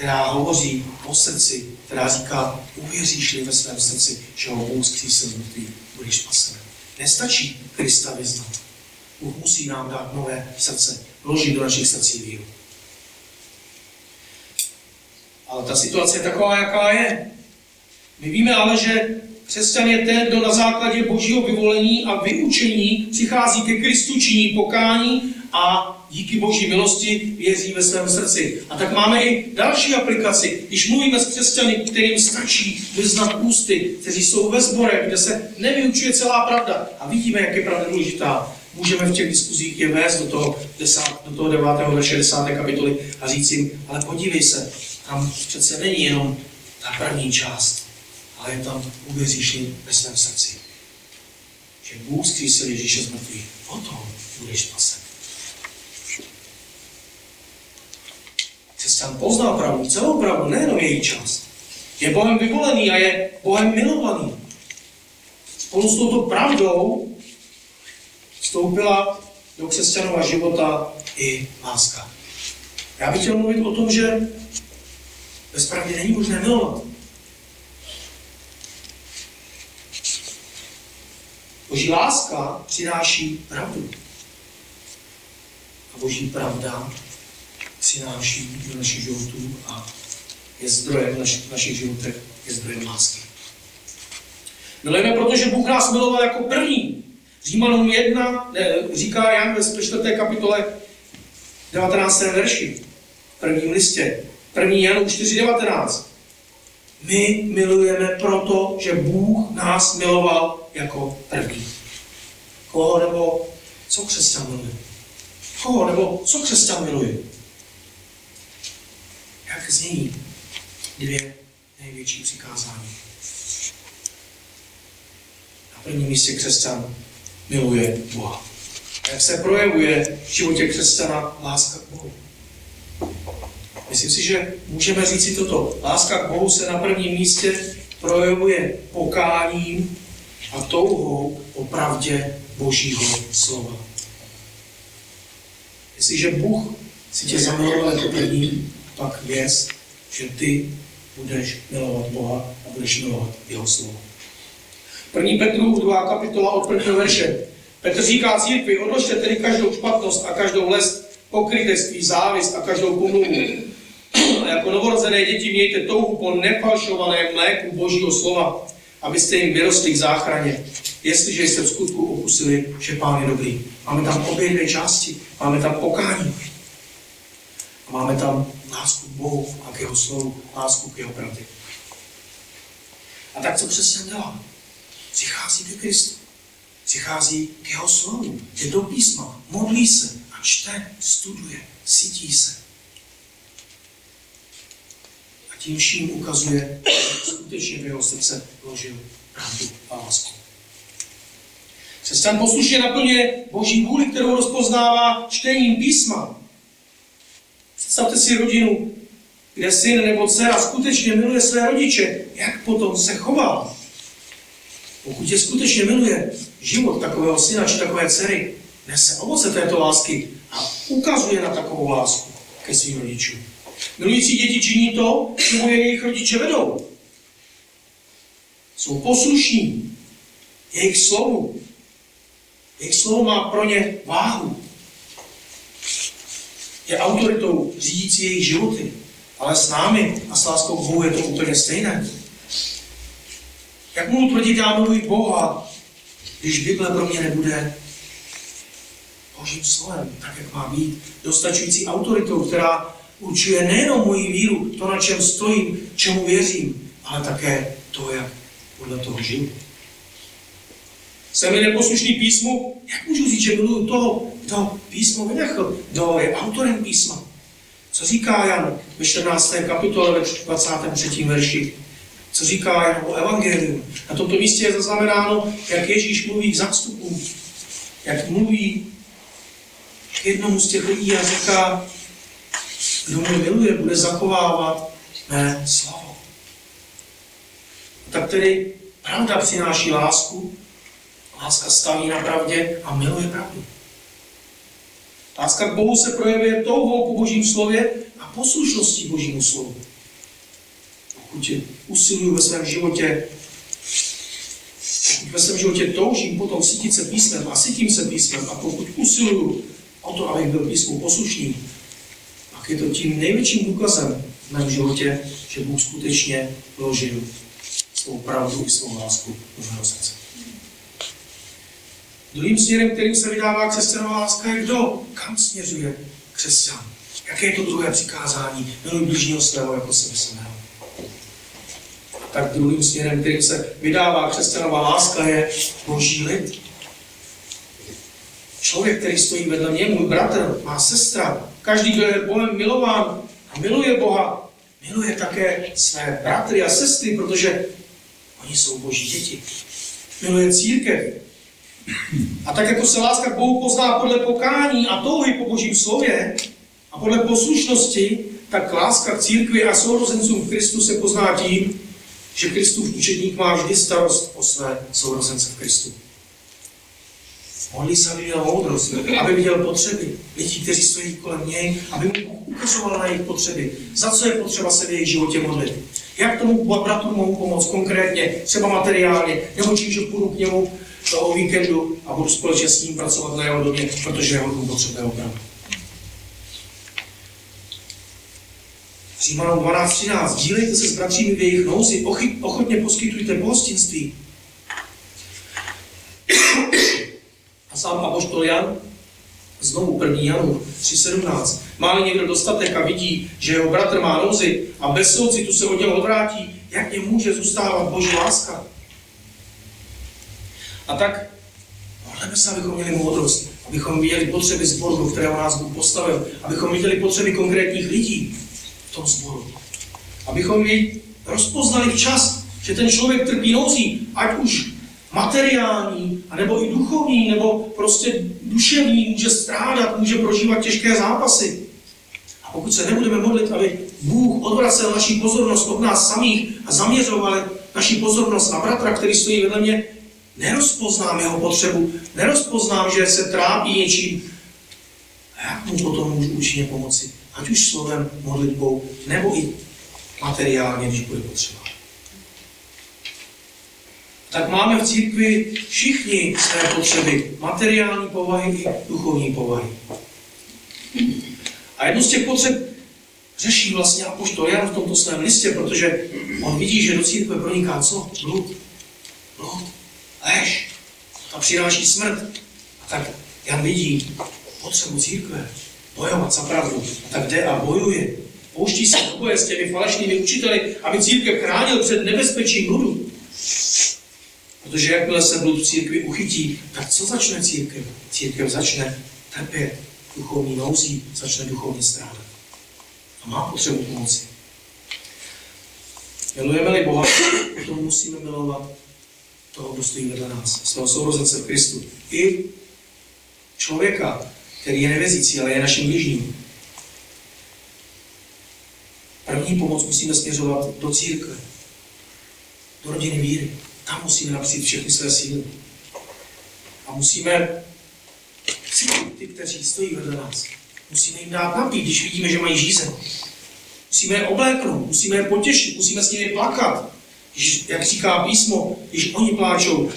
která hovoří o srdci, která říká, uvěříš-li ve svém srdci, že ho Bůh zkřísil z budeš spasen. Nestačí Krista vyznat. Bůh musí nám dát nové srdce, vložit do našich srdcí víru. Ale ta situace je taková, jaká je. My víme ale, že křesťan je ten, kdo na základě božího vyvolení a vyučení přichází ke Kristu, činí pokání a díky boží milosti věří ve svém srdci. A tak máme i další aplikaci. Když mluvíme s křesťany, kterým stačí vyznat ústy, kteří jsou ve sborech, kde se nevyučuje celá pravda a vidíme, jak je pravda důležitá, můžeme v těch diskuzích je vést do toho, desát, do toho 9. verše 10. kapitoly a říct jim, ale podívej se, tam přece není jenom ta první část, ale je tam uvěříš ve svém srdci. Že Bůh zkřísil Ježíše z mrtvých. Potom budeš spasen. Křesťan pozná pravdu, celou pravdu, nejenom její část. Je Bohem vyvolený a je Bohem milovaný. Spolu s touto pravdou vstoupila do křesťanova života i láska. Já bych chtěl mluvit o tom, že bez pravdy není možné milovat. Boží láska přináší pravdu. A boží pravda přináší do našich životů a je zdrojem v naši, našich životech, je zdrojem lásky. Milujeme, protože Bůh nás miloval jako první. Římanům 1, ne, říká Jan ve 4. kapitole 19. verši, prvním listě. První Janu 4.19. My milujeme proto, že Bůh nás miloval jako první. Koho nebo co křesťan miluje? Koho nebo co křesťan miluje? Jak zní dvě největší přikázání? Na prvním místě křesťan miluje Boha. Jak se projevuje v životě křesťana láska k Bohu? Myslím si, že můžeme říct si toto. Láska k Bohu se na prvním místě projevuje pokáním a touhou o pravdě Božího slova. Jestliže Bůh si tě zamiloval jako první, pak věz, že ty budeš milovat Boha a budeš milovat jeho slovo. První Petru, druhá kapitola od prvního verše. Petr říká církvi, odložte tedy každou špatnost a každou lest, pokrytectví, závist a každou pomluvu a jako novorozené děti mějte touhu po nefalšovaném mléku Božího slova, abyste jim vyrostli k záchraně, jestliže jste v skutku okusili, že Pán je dobrý. Máme tam obě dvě části. Máme tam pokání. A máme tam lásku k Bohu a k jeho slovu, lásku k jeho pravdě. A tak co přesně dělá? Přichází ke Kristu. Přichází k jeho slovu. Je do písma. Modlí se a čte, studuje, cítí se. tím vším ukazuje, že skutečně v jeho srdce vložil pravdu a lásku. Křesťan poslušně naplňuje Boží vůli, kterou rozpoznává čtením písma. Představte si rodinu, kde syn nebo dcera skutečně miluje své rodiče. Jak potom se chová? Pokud je skutečně miluje, život takového syna či takové dcery nese ovoce této lásky a ukazuje na takovou lásku ke svým rodičům. Milující děti činí to, čemu je jejich rodiče vedou. Jsou poslušní jejich slovu. Jejich slovo má pro ně váhu. Je autoritou řídící jejich životy. Ale s námi a s láskou Bohu je to úplně stejné. Jak mohu tvrdit, já miluji Boha, když Bible pro mě nebude Božím slovem, tak jak má být, dostačující autoritou, která určuje nejenom moji víru, to, na čem stojím, čemu věřím, ale také to, jak podle toho žiju. Jsem-li neposlušný písmu, jak můžu říct, že miluji toho, kdo písmo vynechl, kdo je autorem písma? Co říká Jan ve 14. kapitole ve 23. verši? Co říká Jan o evangeliu? Na tomto místě je zaznamenáno, jak Ježíš mluví k zástupům, jak mluví k jednomu z těch lidí a říká, kdo mě miluje, bude zachovávat mé slovo. Tak tedy pravda přináší lásku, láska staví na pravdě a miluje pravdu. Láska k Bohu se projevuje touhou po Božím slově a poslušností Božímu slovu. Pokud usiluju ve svém životě, ve svém životě toužím potom cítit se písmem a cítím se písmem a pokud usiluju o to, abych byl písmu poslušný, pak je to tím největším důkazem v mém životě, že Bůh skutečně vložil svou pravdu i svou lásku do mého srdce. Druhým směrem, kterým se vydává křesťanová láska, je kdo? Kam směřuje křesťan? Jaké je to druhé přikázání? Miluj blížního svého jako sebe samého. Tak druhým směrem, kterým se vydává křesťanová láska, je boží lid. Člověk, který stojí vedle mě, můj bratr, má sestra, každý, kdo je Bohem milován a miluje Boha, miluje také své bratry a sestry, protože oni jsou boží děti. Miluje církev, a tak jako se láska k Bohu pozná podle pokání a touhy po Božím slově a podle poslušnosti, tak láska k církvi a sourozencům v Kristu se pozná tím, že Kristův učedník má vždy starost o své sourozence v Kristu. Modlí se, aby měl moudrost, aby viděl potřeby lidí, kteří stojí kolem něj, aby mu ukazoval na jejich potřeby. Za co je potřeba se v jejich životě modlit? Jak tomu bratu mohu pomoct konkrétně, třeba materiálně, nebo čím, že půjdu k němu toho víkendu a budu společně s ním pracovat na jeho domě, protože jeho dům potřebuje opravdu. Římanům 12.13. Dílejte se s bratřími v jejich nouzi, ochotně poskytujte pohostinství. A sám Apoštol Jan, znovu 1. Janu 3.17. Má-li někdo dostatek a vidí, že jeho bratr má nouzi a bez soucitu se od něho odvrátí, jak něm může zůstávat Boží láska? A tak modleme se, abychom měli moudrost, abychom viděli potřeby zboru, do kterého nás Bůh postavil, abychom viděli potřeby konkrétních lidí v tom sboru. Abychom ji rozpoznali včas, že ten člověk trpí nouzí, ať už materiální, nebo i duchovní, nebo prostě duševní, může strádat, může prožívat těžké zápasy. A pokud se nebudeme modlit, aby Bůh odvracel naši pozornost od nás samých a zaměřoval naši pozornost na bratra, který stojí vedle mě, nerozpoznám jeho potřebu, nerozpoznám, že se trápí něčím, a jak mu potom můžu účinně pomoci? Ať už slovem, modlitbou, nebo i materiálně, když bude potřeba. Tak máme v církvi všichni své potřeby, materiální povahy i duchovní povahy. A jednu z těch potřeb řeší vlastně Apoštol Jan v tomto svém listě, protože on vidí, že do církve proniká co? Blud. Blud lež, a přináší smrt. A tak Jan vidí potřebu církve, bojovat za pravdu. A tak jde a bojuje. Pouští se do boje s těmi falešnými učiteli, aby církev chránil před nebezpečím bludu. Protože jakmile se blud v církvi uchytí, tak co začne církev? Církev začne trpět duchovní nouzí, začne duchovně strádat. A má potřebu pomoci. Milujeme-li Boha, potom musíme milovat toho, kdo stojí vedle nás, svého sourozence v Kristu. I člověka, který je nevězící, ale je naším blížním. První pomoc musíme směřovat do církve, do rodiny víry. Tam musíme napřít všechny své síly. A musíme cítit ty, kteří stojí vedle nás. Musíme jim dát napít, když vidíme, že mají žízeň. Musíme je obléknout, musíme je potěšit, musíme s nimi plakat, když, jak říká písmo, když oni pláčou,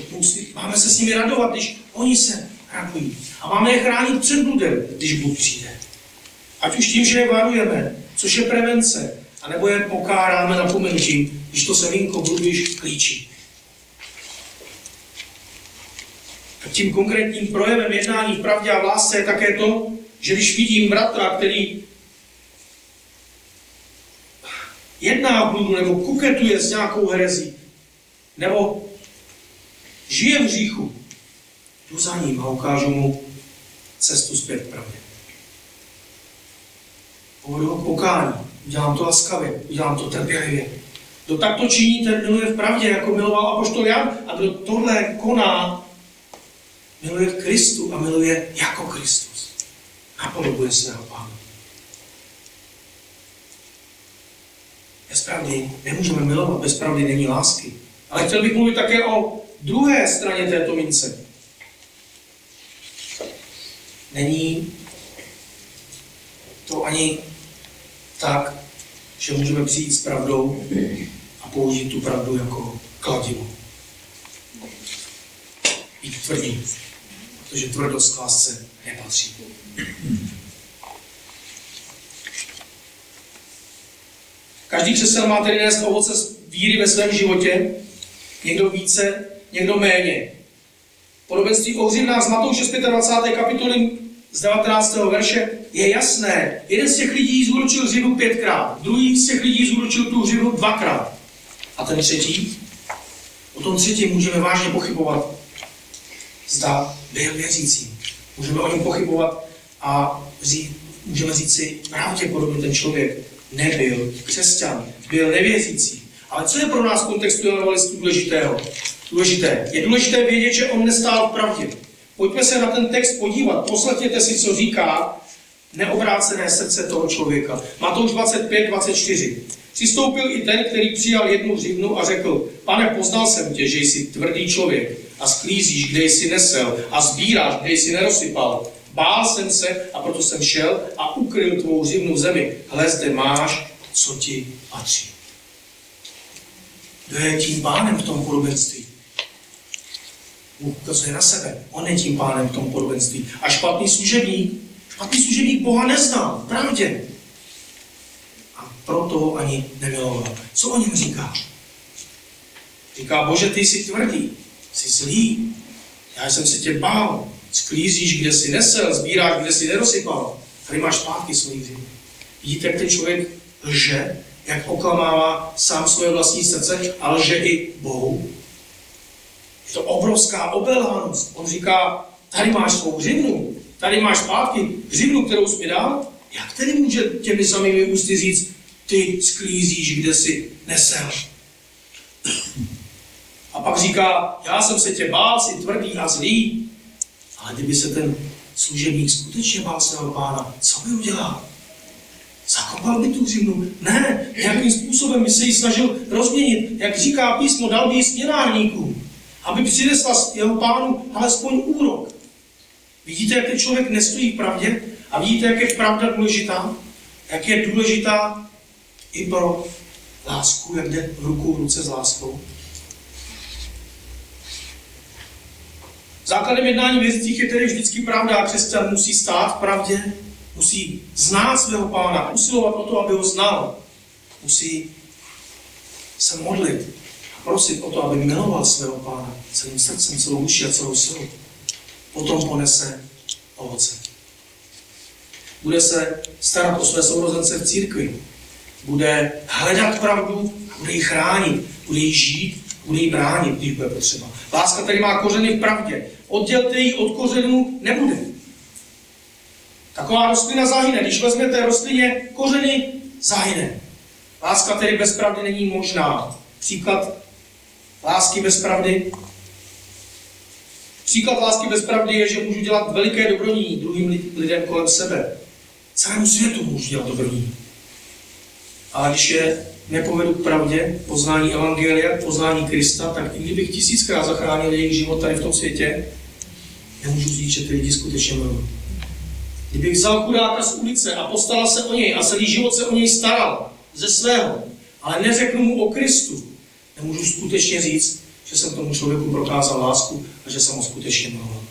máme se s nimi radovat, když oni se radují. A máme je chránit před bludem, když Bůh přijde. Ať už tím, že je varujeme, což je prevence, A nebo je pokáráme napomenutím, když to semínko buduješ klíčí. A tím konkrétním projevem jednání v pravdě a v lásce je také to, že když vidím bratra, který jedná v bludu nebo kuketuje s nějakou herezí, nebo žije v říchu, jdu za ním a ukážu mu cestu zpět k pravdě. Povedu ho pokání, udělám to laskavě, udělám to trpělivě. Kdo takto činí, ten miluje v pravdě, jako miloval apoštol Jan. A kdo tohle koná, miluje v Kristu a miluje jako Kristus. Napodobuje svého pána. Bez pravdy nemůžeme milovat, bez pravdy není lásky. Ale chtěl bych mluvit také o druhé straně této mince. Není to ani tak, že můžeme přijít s pravdou a použít tu pravdu jako kladivo. Být tvrdý, protože tvrdost k lásce nepatří. Každý křesel má tedy nést ovoce víry ve svém životě, někdo více, někdo méně. Podobenství ohřím nás Matouše z 25. kapitoly z 19. verše je jasné. Jeden z těch lidí zúročil hřivu pětkrát, druhý z těch lidí zúročil tu hřivu dvakrát. A ten třetí? O tom třetí můžeme vážně pochybovat. Zda byl věřící. Můžeme o něm pochybovat a říct, můžeme říct si, pravděpodobně ten člověk nebyl křesťan, byl nevěřící. Ale co je pro nás v kontextu evangelistů důležitého? Důležité. Je důležité vědět, že on nestál v pravdě. Pojďme se na ten text podívat. Poslechněte si, co říká neobrácené srdce toho člověka. Matouš 25, 24. Přistoupil i ten, který přijal jednu hřivnu a řekl, pane, poznal jsem tě, že jsi tvrdý člověk a sklízíš, kde jsi nesel a sbíráš, kde jsi nerozsypal. Bál jsem se a proto jsem šel a ukryl tvou v zemi. Hle, zde máš, co ti patří. Kdo je tím pánem v tom podobenství? Bůh ukazuje na sebe. On je tím pánem v tom podobenství. A špatný služebník, špatný služebník Boha nezná, pravdě. A proto ho ani nemiloval. Co o něm říká? Říká, Bože, ty jsi tvrdý, jsi zlý, já jsem se tě bál, sklízíš, kde jsi nesel, sbíráš, kde jsi nerosypal. Tady máš zpátky svůj zim. Vidíte, jak ten člověk lže, jak oklamává sám svoje vlastní srdce a lže i Bohu. Je to obrovská obelhanost. On říká, tady máš svou hřivnu, tady máš zpátky hřivnu, kterou jsi mi dal. Jak tedy může těmi samými ústy říct, ty sklízíš, kde jsi nesel? A pak říká, já jsem se tě bál, jsi tvrdý a zlý. Ale kdyby se ten služebník skutečně bál svého pána, co by udělal? Zakopal by tu hřivnu? Ne, nějakým způsobem by se ji snažil rozměnit. Jak říká písmo, dal by ji směnárníkům, aby přinesla jeho pánu alespoň úrok. Vidíte, jak ten člověk nestojí v pravdě? A vidíte, jak je pravda důležitá? Jak je důležitá i pro lásku, jak jde ruku v ruce s láskou? Základem jednání věřících je tedy vždycky pravda a křesťan musí stát v pravdě, musí znát svého pána, usilovat o to, aby ho znal. Musí se modlit a prosit o to, aby miloval svého pána celým srdcem, celou uši a celou silou. Potom ponese ovoce. Bude se starat o své sourozence v církvi. Bude hledat pravdu a bude ji chránit. Bude ji žít, bude ji bránit, když bude potřeba. Láska tedy má kořeny v pravdě. Oddělte ji od kořenů nebude. Taková rostlina zahyne. Když vezmete rostlině kořeny, zahyne. Láska tedy bez pravdy není možná. Příklad lásky bez pravdy. Příklad lásky bez pravdy je, že můžu dělat veliké dobrodění druhým lidem kolem sebe. Celému světu můžu dělat dobrodění. Ale když je nepovedu k pravdě, poznání Evangelia, poznání Krista, tak i kdybych tisíckrát zachránil jejich život tady v tom světě, nemůžu říct, že ty lidi skutečně miluji. Kdybych vzal chudáka z ulice a postaral se o něj a celý život se o něj staral ze svého, ale neřeknu mu o Kristu, nemůžu skutečně říct, že jsem tomu člověku prokázal lásku a že jsem ho skutečně miloval.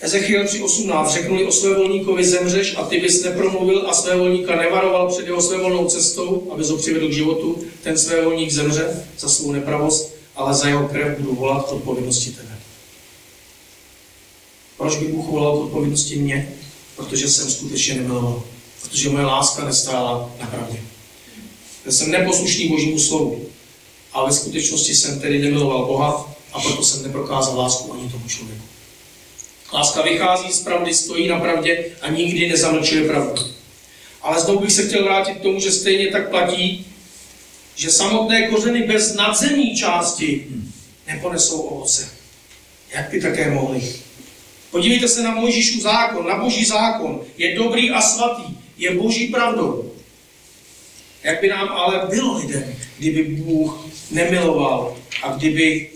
Ezechiel 3.18 řeknuli o své volníkovi zemřeš a ty bys nepromluvil a své volníka nevaroval před jeho své volnou cestou, aby ho přivedl k životu, ten své volník zemře za svou nepravost, ale za jeho krev budu volat k odpovědnosti tebe. Proč by Bůh volal k odpovědnosti mě? Protože jsem skutečně nemiloval. Protože moje láska nestála na pravdě. Já jsem neposlušný Božímu slovu. A ve skutečnosti jsem tedy nemiloval Boha a proto jsem neprokázal lásku ani tomu člověku. Láska vychází z pravdy, stojí na pravdě a nikdy nezamlčuje pravdu. Ale znovu bych se chtěl vrátit k tomu, že stejně tak platí, že samotné kořeny bez nadzemní části neponesou ovoce. Jak by také mohli? Podívejte se na Mojžíšův zákon, na boží zákon. Je dobrý a svatý, je boží pravdou. Jak by nám ale bylo lidem, kdyby Bůh nemiloval a kdyby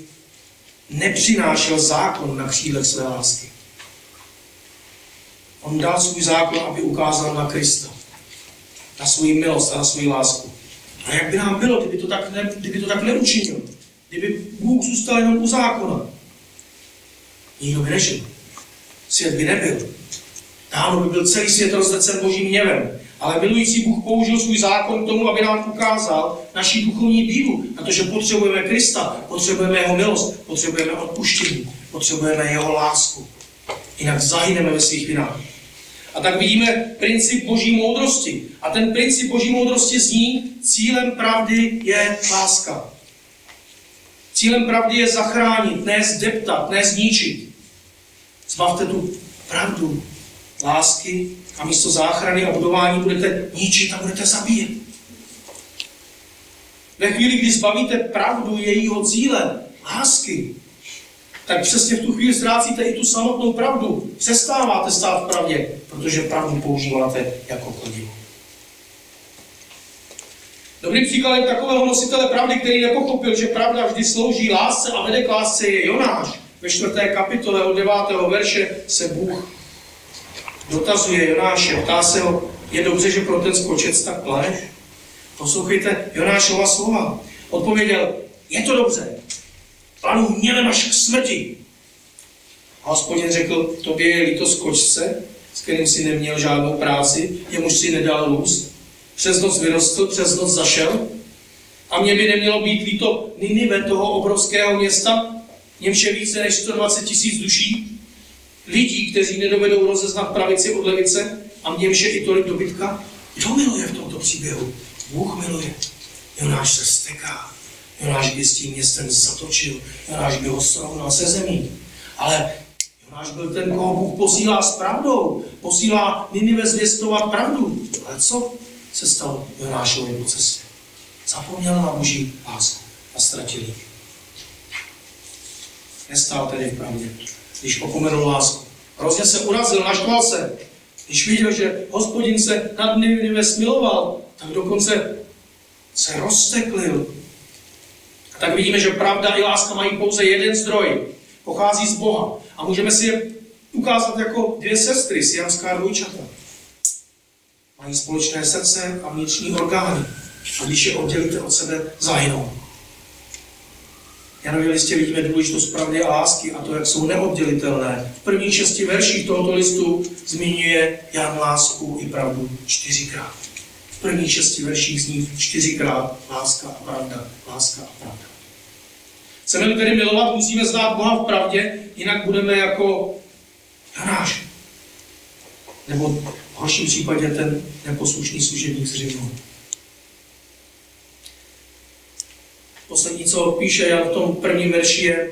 nepřinášel zákon na křídlech své lásky. On dal svůj zákon, aby ukázal na Krista, na svou milost a na svou lásku. A jak by nám bylo, kdyby to tak, ne, kdyby to tak neučinil? Kdyby Bůh zůstal jenom u zákona? Nikdo by nežil. Svět by nebyl. Dávno by byl celý svět rozdecen božím hněvem. Ale milující Bůh použil svůj zákon k tomu, aby nám ukázal naší duchovní bídu, protože potřebujeme Krista, potřebujeme jeho milost, potřebujeme odpuštění, potřebujeme jeho lásku. Jinak zahyneme ve svých vinách. A tak vidíme princip boží moudrosti. A ten princip boží moudrosti zní, cílem pravdy je láska. Cílem pravdy je zachránit, ne zdeptat, ne zničit. Zbavte tu pravdu lásky a místo záchrany a budování budete ničit a budete zabíjet. Ve chvíli, kdy zbavíte pravdu jejího cíle, lásky, tak přesně v tu chvíli ztrácíte i tu samotnou pravdu. Přestáváte stát v pravdě, protože pravdu používáte jako kladivo. Dobrým příkladem takového nositele pravdy, který nepochopil, že pravda vždy slouží lásce a vede k lásce, je Jonáš. Ve čtvrté kapitole od devátého verše se Bůh dotazuje Jonáše, ptá se ho, je dobře, že pro ten skočec tak planeš? Poslouchejte Jonášova slova. Odpověděl, je to dobře, panu hněvem až k smrti. A hospodin řekl, tobě je líto skočce, s kterým si neměl žádnou práci, jemuž si nedal růst. Přes noc vyrostl, přes noc zašel. A mě by nemělo být líto Ninive, toho obrovského města, němž je více než 120 tisíc duší, lidí, kteří nedovedou rozeznat pravici od levice a němž je i tolik dobytka. Kdo miluje v tomto příběhu? Bůh miluje. Jonáš se steká. Jonáš by s tím městem zatočil. Jonáš by ho srovnal se zemí. Ale Jonáš byl ten, koho Bůh posílá s pravdou. Posílá Ninive zvěstovat pravdu. Ale co se stalo Jonášovi po cestě? Zapomněl na boží lásku a ztratil ji. Nestál tedy v pravdě, když opomenul lásku. Hrozně se urazil, naštval se. Když viděl, že hospodin se nad Ninive smiloval, tak dokonce se rozteklil. Tak vidíme, že pravda i láska mají pouze jeden zdroj. Pochází z Boha. A můžeme si je ukázat jako dvě sestry, siamská dvojčata. Mají společné srdce a vnitřní orgány. A když je oddělíte od sebe, zahynou. Janově listě vidíme důležitost pravdy a lásky a to, jak jsou neoddělitelné. V prvních šesti verších tohoto listu zmiňuje Jan lásku i pravdu čtyřikrát. V prvních šesti verších zní čtyřikrát láska a pravda, láska a pravda. Chceme-li tedy milovat, musíme znát Boha v pravdě, jinak budeme jako Janáš. Nebo v horším případě ten neposlušný služebník z Římu. Poslední, co píše Jan v tom prvním verši je,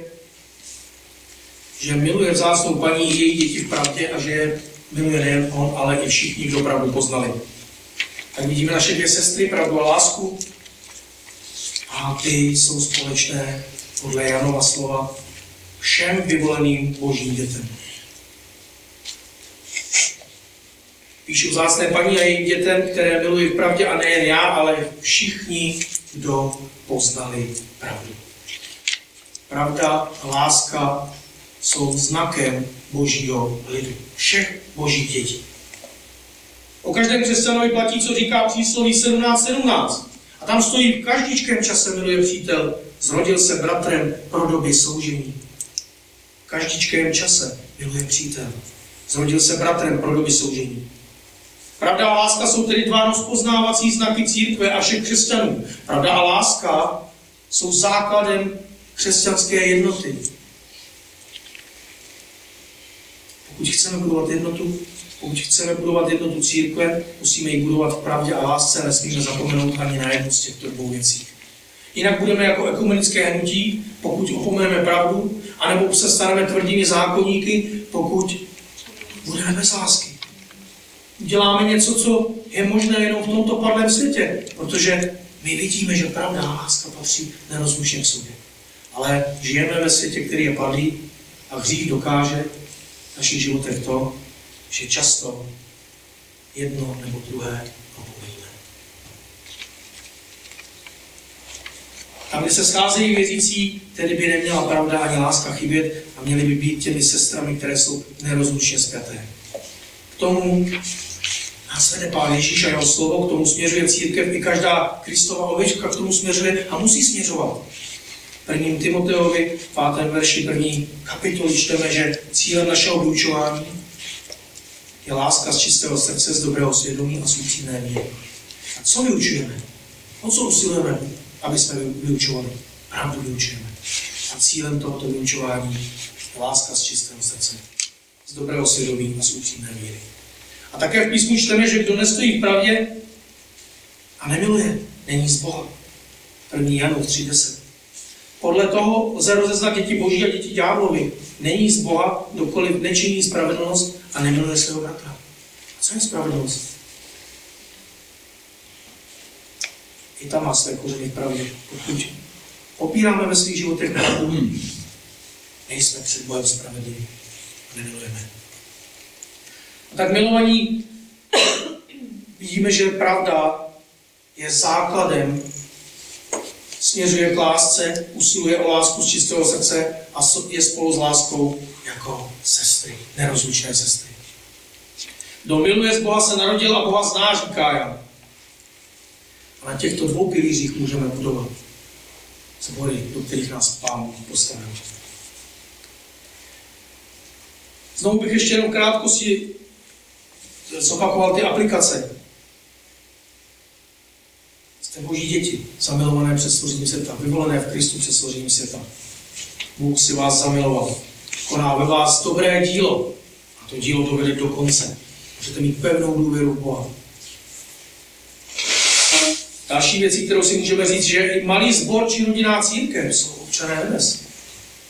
že miluje vzácnou paní její děti v pravdě a že je miluje nejen on, ale i všichni, kdo pravdu poznali. Tak vidíme naše dvě sestry, pravdu a lásku. A ty jsou společné podle Janova slova všem vyvoleným božím dětem. Píšu vzácné paní a jejím dětem, které miluji v pravdě a nejen já, ale všichni, kdo poznali pravdu. Pravda a láska jsou znakem božího lidu. Všech božích dětí. O každém křesťanovi platí, co říká přísloví 17.17. 17. A tam stojí v každičkém čase miluje přítel, zrodil se bratrem pro doby soužení. V každičkém čase miluje přítel. Zrodil se bratrem pro doby soužení. Pravda a láska jsou tedy dva rozpoznávací znaky církve a všech křesťanů. Pravda a láska jsou základem křesťanské jednoty. Pokud chceme budovat jednotu, pokud chceme budovat jednotu církve, musíme ji budovat v pravdě a lásce nesmíme zapomenout ani na jednu z těchto dvou věcí. Jinak budeme jako ekumenické hnutí, pokud opomeneme pravdu, anebo se staneme tvrdými zákonníky, pokud budeme bez lásky. Děláme něco, co je možné jenom v tomto padlém světě, protože my vidíme, že pravda a láska patří nerozlučně k sobě. Ale žijeme ve světě, který je padlý a hřích dokáže v našich životech to, že často jedno nebo druhé opomeníme. Tam, kde se scházejí věřící, tedy by neměla pravda ani láska chybět a měly by být těmi sestrami, které jsou nerozlučně zpěté. K tomu nás vede Pán Ježíš a jeho slovo, k tomu směřuje církev i každá Kristova ovečka k tomu směřuje a musí směřovat. Prvním Timoteovi, v pátém verši první kapitoly čteme, že cílem našeho vyučování je láska z čistého srdce, z dobrého svědomí a z úctivné víry. A co vyučujeme? O co usilujeme, aby jsme vyučovali? Pravdu vyučujeme. A cílem tohoto vyučování je láska z čistého srdce, z dobrého svědomí a z úctivné víry. A také v písmu čteme, že kdo nestojí v pravdě a nemiluje, není z Boha. 1. Janu 3.10. Podle toho lze rozeznat děti boží a děti ďáblovi. Není z Boha, dokoliv nečiní spravedlnost a nemiluje svého bratra. Co je spravedlnost? I tam má své kořeny v pravdě. Pokud opíráme ve svých životech pravdu, nejsme před Bohem spravedliví a nemilujeme. A tak milovaní, vidíme, že pravda je základem, směřuje k lásce, usiluje o lásku z čistého srdce a je spolu s láskou jako sestry, nerozlučné sestry. Kdo miluje z Boha se narodil a Boha zná, říká Jan. A na těchto dvou pilířích můžeme budovat sbory, do kterých nás Pán postavil. Znovu bych ještě jenom krátkosti zopakoval ty aplikace. Jste boží děti, zamilované před složením světa, vyvolené v Kristu před složením světa. Bůh si vás zamiloval. Koná ve vás dobré dílo. A to dílo dovede do konce. Můžete mít pevnou důvěru v Boha. Další věcí, kterou si můžeme říct, že i malý sbor či rodinná církev jsou občané nebes.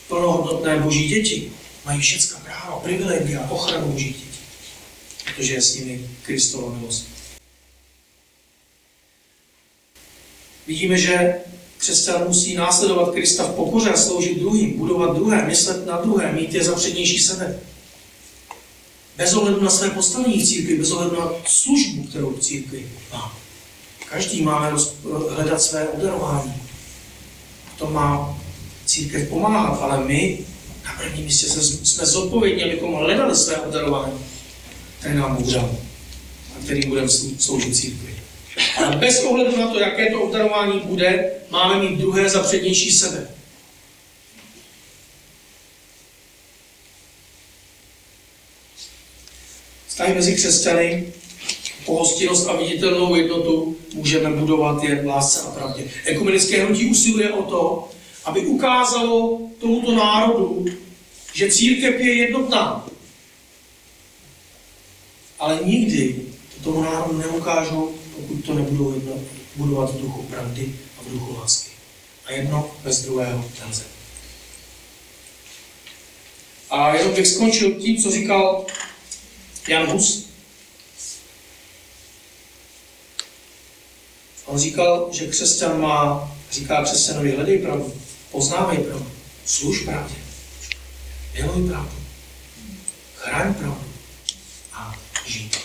Plnohodnotné boží děti mají všechna práva, privilegia, ochranu boží dětí protože je s nimi Kristova milost. Vidíme, že křesťan musí následovat Krista v pokoře a sloužit druhým, budovat druhé, myslet na druhé, mít je za přednější sebe. Bez ohledu na své postavení v církvi, bez ohledu na službu, kterou v církvi má. Každý má hledat své obdarování. V tom má církev pomáhat, ale my na prvním místě jsme zodpovědní, abychom hledali své obdarování který nám Bůh a kterým budeme sloužit církvi. Ale bez ohledu na to, jaké to obdarování bude, máme mít druhé za přednější sebe. Vztahy mezi křesťany, pohostinnost a viditelnou jednotu můžeme budovat jen v lásce a pravdě. Ekumenické hnutí usiluje o to, aby ukázalo tomuto národu, že církev je jednotná ale nikdy to tomu národu neukážou, pokud to nebudou jedno, budovat v duchu pravdy a v duchu lásky. A jedno bez druhého nelze. A jenom bych skončil tím, co říkal Jan Hus. On říkal, že křesťan má, říká křesťanovi, hledej pravdu, poznávej pravdu, služ pravdě, miluj pravdu, chraň pravdu, 一。